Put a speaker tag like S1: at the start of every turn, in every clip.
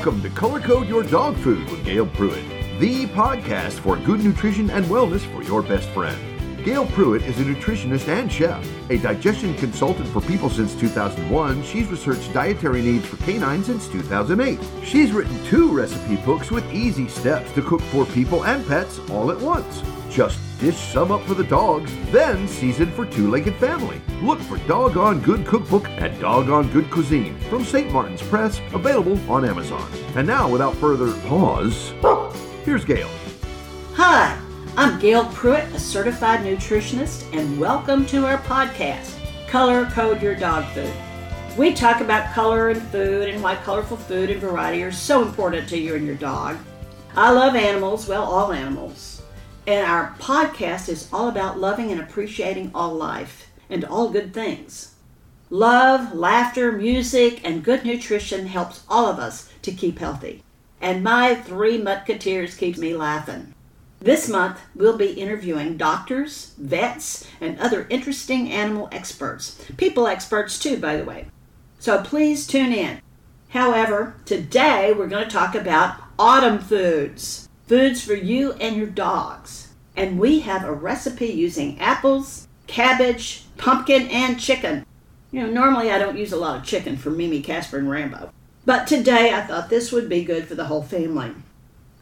S1: Welcome to Color Code Your Dog Food with Gail Pruitt, the podcast for good nutrition and wellness for your best friend. Gail Pruitt is a nutritionist and chef, a digestion consultant for people since 2001. She's researched dietary needs for canines since 2008. She's written two recipe books with easy steps to cook for people and pets all at once. Just dish some up for the dogs, then season for two-legged family. Look for Doggone Good Cookbook at Doggone Good Cuisine from St. Martin's Press, available on Amazon. And now, without further pause, here's Gail.
S2: Hi, I'm Gail Pruitt, a certified nutritionist, and welcome to our podcast, Color Code Your Dog Food. We talk about color and food and why colorful food and variety are so important to you and your dog. I love animals, well, all animals. And our podcast is all about loving and appreciating all life and all good things. Love, laughter, music, and good nutrition helps all of us to keep healthy. And my three musketeers keeps me laughing. This month, we'll be interviewing doctors, vets, and other interesting animal experts. People experts, too, by the way. So please tune in. However, today we're going to talk about autumn foods foods for you and your dogs. And we have a recipe using apples, cabbage, pumpkin, and chicken. You know, normally I don't use a lot of chicken for Mimi, Casper, and Rambo. But today I thought this would be good for the whole family.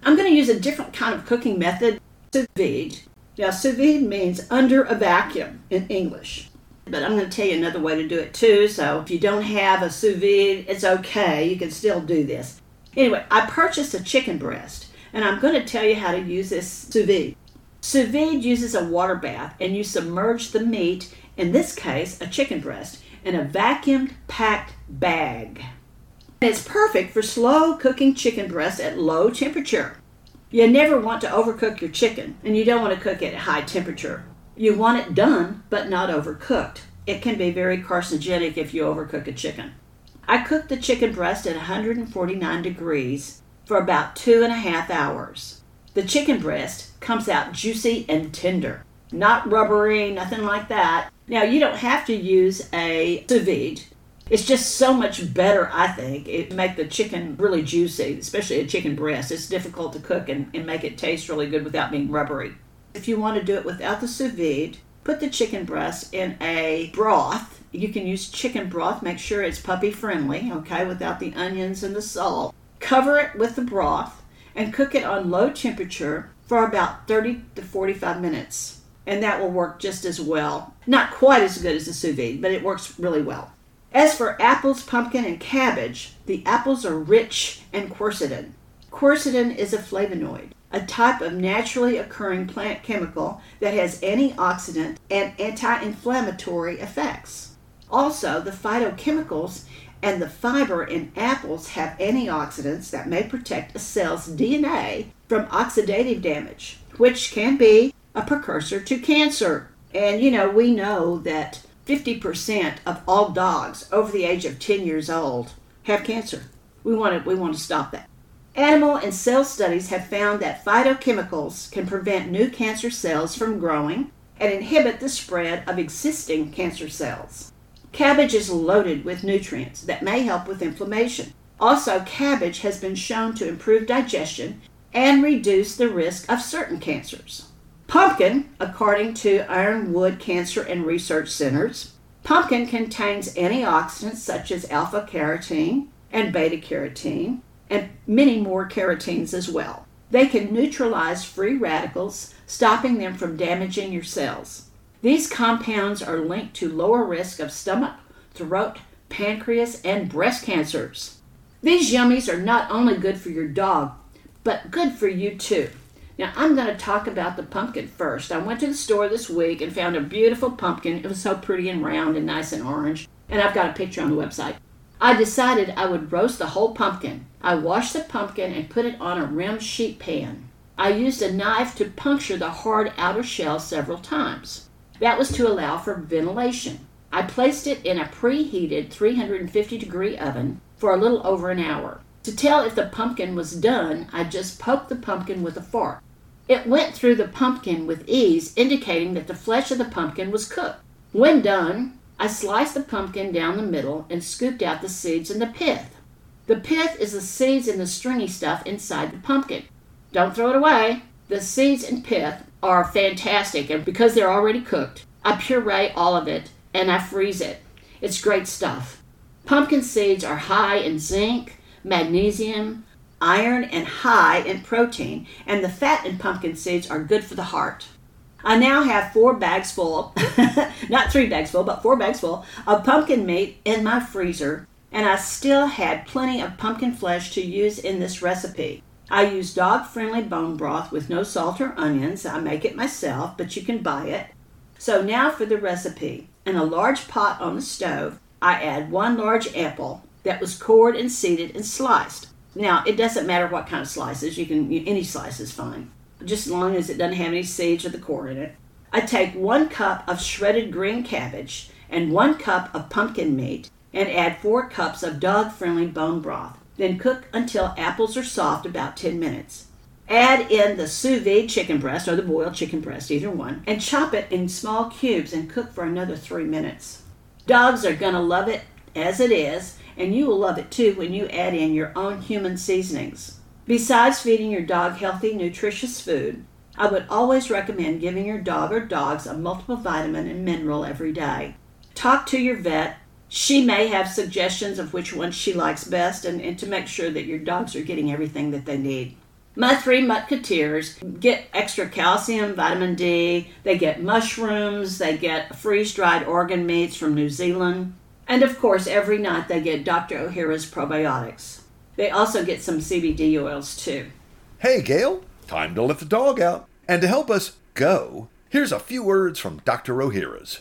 S2: I'm going to use a different kind of cooking method, sous vide. Now, sous vide means under a vacuum in English. But I'm going to tell you another way to do it too, so if you don't have a sous vide, it's okay. You can still do this. Anyway, I purchased a chicken breast and I'm going to tell you how to use this sous vide. Sous vide uses a water bath, and you submerge the meat, in this case, a chicken breast, in a vacuumed packed bag. And It's perfect for slow cooking chicken breast at low temperature. You never want to overcook your chicken, and you don't want to cook it at high temperature. You want it done, but not overcooked. It can be very carcinogenic if you overcook a chicken. I cooked the chicken breast at 149 degrees for about two and a half hours. The chicken breast comes out juicy and tender, not rubbery, nothing like that. Now, you don't have to use a sous vide. It's just so much better, I think. It make the chicken really juicy, especially a chicken breast. It's difficult to cook and, and make it taste really good without being rubbery. If you want to do it without the sous vide, put the chicken breast in a broth. You can use chicken broth. Make sure it's puppy friendly, okay, without the onions and the salt. Cover it with the broth and cook it on low temperature for about 30 to 45 minutes. And that will work just as well. Not quite as good as the sous vide, but it works really well. As for apples, pumpkin, and cabbage, the apples are rich in quercetin. Quercetin is a flavonoid, a type of naturally occurring plant chemical that has antioxidant and anti inflammatory effects. Also, the phytochemicals and the fiber in apples have antioxidants that may protect a cell's DNA from oxidative damage, which can be a precursor to cancer. And you know, we know that 50% of all dogs over the age of 10 years old have cancer. We want to, we want to stop that. Animal and cell studies have found that phytochemicals can prevent new cancer cells from growing and inhibit the spread of existing cancer cells. Cabbage is loaded with nutrients that may help with inflammation. Also, cabbage has been shown to improve digestion and reduce the risk of certain cancers. Pumpkin, according to Ironwood Cancer and Research Centers, pumpkin contains antioxidants such as alpha carotene and beta carotene and many more carotenes as well. They can neutralize free radicals, stopping them from damaging your cells. These compounds are linked to lower risk of stomach, throat, pancreas, and breast cancers. These yummies are not only good for your dog, but good for you too. Now, I'm going to talk about the pumpkin first. I went to the store this week and found a beautiful pumpkin. It was so pretty and round and nice and orange, and I've got a picture on the website. I decided I would roast the whole pumpkin. I washed the pumpkin and put it on a rimmed sheet pan. I used a knife to puncture the hard outer shell several times. That was to allow for ventilation. I placed it in a preheated 350 degree oven for a little over an hour. To tell if the pumpkin was done, I just poked the pumpkin with a fork. It went through the pumpkin with ease, indicating that the flesh of the pumpkin was cooked. When done, I sliced the pumpkin down the middle and scooped out the seeds and the pith. The pith is the seeds and the stringy stuff inside the pumpkin. Don't throw it away. The seeds and pith are fantastic, and because they're already cooked, I puree all of it and I freeze it. It's great stuff. Pumpkin seeds are high in zinc, magnesium, iron, and high in protein, and the fat in pumpkin seeds are good for the heart. I now have four bags full, not three bags full, but four bags full of pumpkin meat in my freezer, and I still had plenty of pumpkin flesh to use in this recipe. I use dog friendly bone broth with no salt or onions. I make it myself, but you can buy it. So now for the recipe. In a large pot on the stove, I add one large apple that was cored and seeded and sliced. Now, it doesn't matter what kind of slices, you can any slice is fine, just as long as it doesn't have any seeds or the core in it. I take one cup of shredded green cabbage and one cup of pumpkin meat and add four cups of dog friendly bone broth. Then cook until apples are soft about 10 minutes. Add in the sous vide chicken breast or the boiled chicken breast, either one, and chop it in small cubes and cook for another three minutes. Dogs are going to love it as it is, and you will love it too when you add in your own human seasonings. Besides feeding your dog healthy, nutritious food, I would always recommend giving your dog or dogs a multiple vitamin and mineral every day. Talk to your vet. She may have suggestions of which one she likes best and, and to make sure that your dogs are getting everything that they need. My three Musketeers get extra calcium, vitamin D, they get mushrooms, they get freeze dried organ meats from New Zealand, and of course, every night they get Dr. Ohhira's probiotics. They also get some CBD oils too.
S1: Hey, Gail, time to let the dog out. And to help us go, here's a few words from Dr. Ohhira's.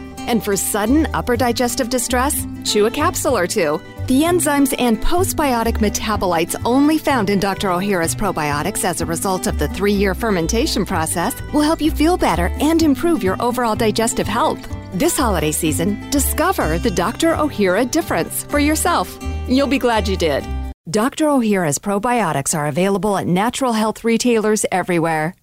S3: And for sudden upper digestive distress, chew a capsule or two. The enzymes and postbiotic metabolites only found in Dr. Ohhira's probiotics as a result of the three year fermentation process will help you feel better and improve your overall digestive health. This holiday season, discover the Dr. Ohhira difference for yourself. You'll be glad you did. Dr. Ohhira's probiotics are available at natural health retailers everywhere.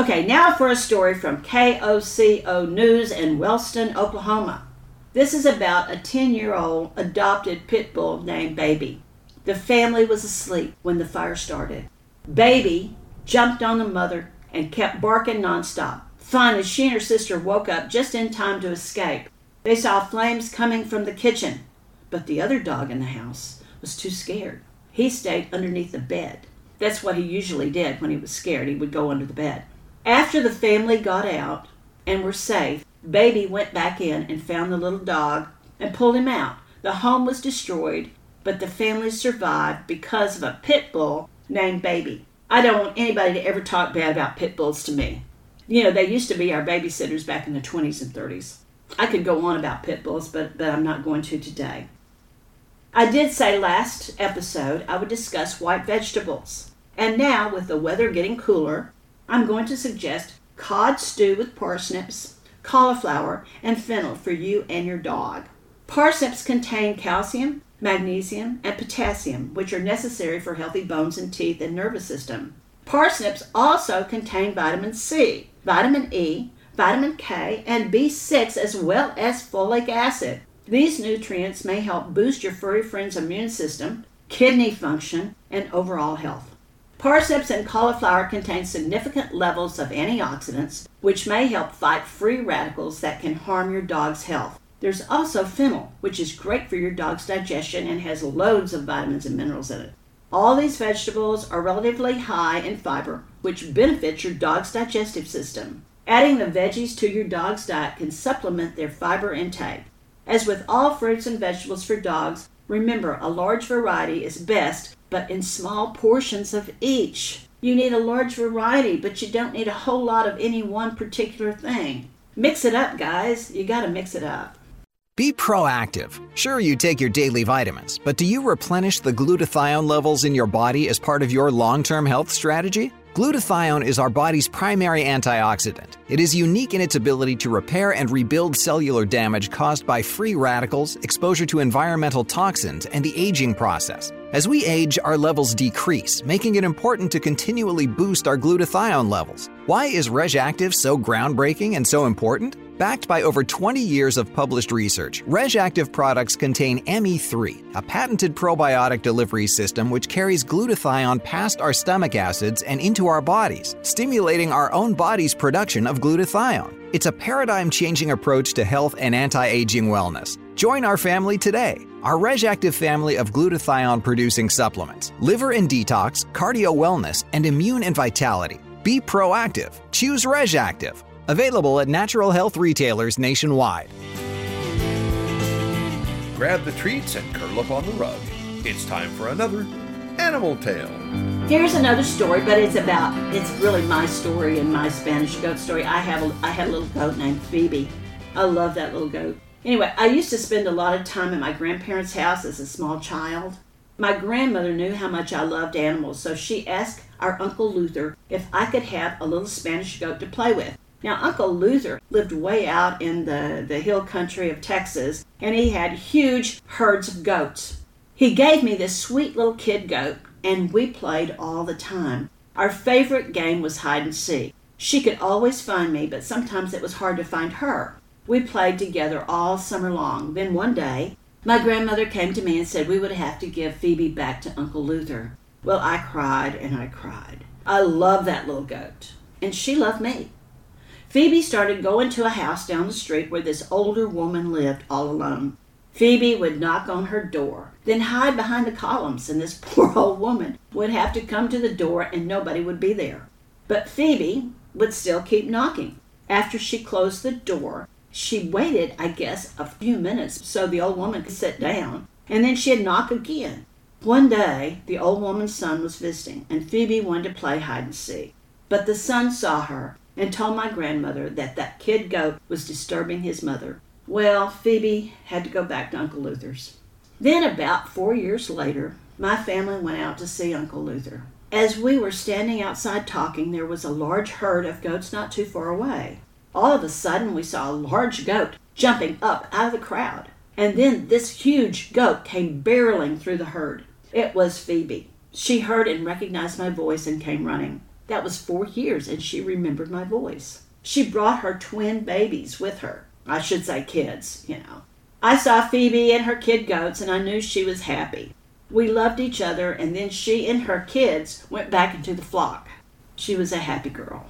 S2: Okay, now for a story from KOCO News in Wellston, Oklahoma. This is about a 10 year old adopted pit bull named Baby. The family was asleep when the fire started. Baby jumped on the mother and kept barking nonstop. Finally, she and her sister woke up just in time to escape. They saw flames coming from the kitchen, but the other dog in the house was too scared. He stayed underneath the bed. That's what he usually did when he was scared. He would go under the bed. After the family got out and were safe, Baby went back in and found the little dog and pulled him out. The home was destroyed, but the family survived because of a pit bull named Baby. I don't want anybody to ever talk bad about pit bulls to me. You know, they used to be our babysitters back in the 20s and 30s. I could go on about pit bulls, but, but I'm not going to today. I did say last episode I would discuss white vegetables. And now, with the weather getting cooler, I'm going to suggest cod stew with parsnips, cauliflower, and fennel for you and your dog. Parsnips contain calcium, magnesium, and potassium, which are necessary for healthy bones and teeth and nervous system. Parsnips also contain vitamin C, vitamin E, vitamin K, and B6, as well as folic acid. These nutrients may help boost your furry friend's immune system, kidney function, and overall health. Parsnips and cauliflower contain significant levels of antioxidants, which may help fight free radicals that can harm your dog's health. There's also fennel, which is great for your dog's digestion and has loads of vitamins and minerals in it. All these vegetables are relatively high in fiber, which benefits your dog's digestive system. Adding the veggies to your dog's diet can supplement their fiber intake. As with all fruits and vegetables for dogs, remember a large variety is best but in small portions of each. You need a large variety, but you don't need a whole lot of any one particular thing. Mix it up, guys. You got to mix it up.
S4: Be proactive. Sure, you take your daily vitamins, but do you replenish the glutathione levels in your body as part of your long term health strategy? Glutathione is our body's primary antioxidant. It is unique in its ability to repair and rebuild cellular damage caused by free radicals, exposure to environmental toxins, and the aging process. As we age, our levels decrease, making it important to continually boost our glutathione levels. Why is RegActiv so groundbreaking and so important? Backed by over 20 years of published research, RegActiv products contain ME3, a patented probiotic delivery system which carries glutathione past our stomach acids and into our bodies, stimulating our own body's production of glutathione. It's a paradigm changing approach to health and anti aging wellness. Join our family today. Our RegActiv family of glutathione producing supplements, liver and detox, cardio wellness, and immune and vitality. Be proactive. Choose RegActiv. Available at natural health retailers nationwide.
S1: Grab the treats and curl up on the rug. It's time for another Animal Tale.
S2: Here's another story, but it's about it's really my story and my Spanish goat story. I have a, I had a little goat named Phoebe. I love that little goat. Anyway, I used to spend a lot of time at my grandparents' house as a small child. My grandmother knew how much I loved animals, so she asked our Uncle Luther if I could have a little Spanish goat to play with. Now, Uncle Luther lived way out in the, the hill country of Texas, and he had huge herds of goats. He gave me this sweet little kid goat, and we played all the time. Our favorite game was hide and seek. She could always find me, but sometimes it was hard to find her. We played together all summer long. Then one day, my grandmother came to me and said we would have to give Phoebe back to Uncle Luther. Well, I cried and I cried. I love that little goat, and she loved me. Phoebe started going to a house down the street where this older woman lived all alone. Phoebe would knock on her door, then hide behind the columns, and this poor old woman would have to come to the door and nobody would be there. But Phoebe would still keep knocking. After she closed the door, she waited, I guess, a few minutes so the old woman could sit down, and then she'd knock again. One day, the old woman's son was visiting, and Phoebe wanted to play hide and seek. But the son saw her and told my grandmother that that kid goat was disturbing his mother. Well, Phoebe had to go back to Uncle Luther's. Then, about four years later, my family went out to see Uncle Luther. As we were standing outside talking, there was a large herd of goats not too far away. All of a sudden, we saw a large goat jumping up out of the crowd. And then this huge goat came barreling through the herd. It was Phoebe. She heard and recognized my voice and came running. That was four years, and she remembered my voice. She brought her twin babies with her. I should say kids, you know. I saw Phoebe and her kid goats, and I knew she was happy. We loved each other, and then she and her kids went back into the flock. She was a happy girl.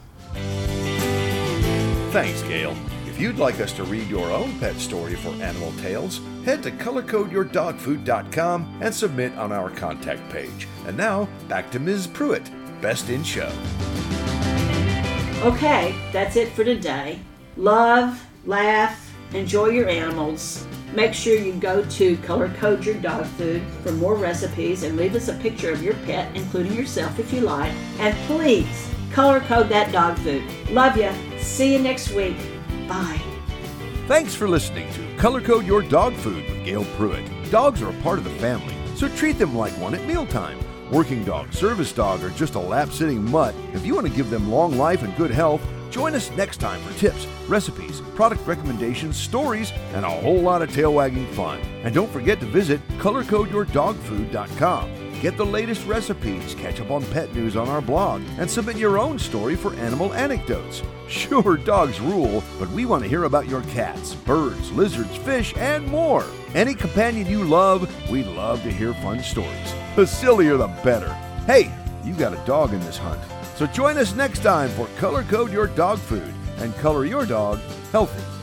S1: Thanks, Gail. If you'd like us to read your own pet story for Animal Tales, head to colorcodeyourdogfood.com and submit on our contact page. And now, back to Ms. Pruitt. Best in Show.
S2: Okay, that's it for today. Love, laugh, enjoy your animals. Make sure you go to Color Code Your Dog Food for more recipes and leave us a picture of your pet, including yourself if you like. And please color code that dog food. Love you. See you next week. Bye.
S1: Thanks for listening to Color Code Your Dog Food with Gail Pruitt. Dogs are a part of the family, so treat them like one at mealtime. Working dog, service dog, or just a lap sitting mutt, if you want to give them long life and good health, join us next time for tips, recipes, product recommendations, stories, and a whole lot of tail wagging fun. And don't forget to visit colorcodeyourdogfood.com. Get the latest recipes, catch up on pet news on our blog, and submit your own story for animal anecdotes. Sure, dogs rule, but we want to hear about your cats, birds, lizards, fish, and more. Any companion you love, we love to hear fun stories. The sillier the better. Hey, you got a dog in this hunt. So join us next time for Color Code Your Dog Food and color your dog healthy.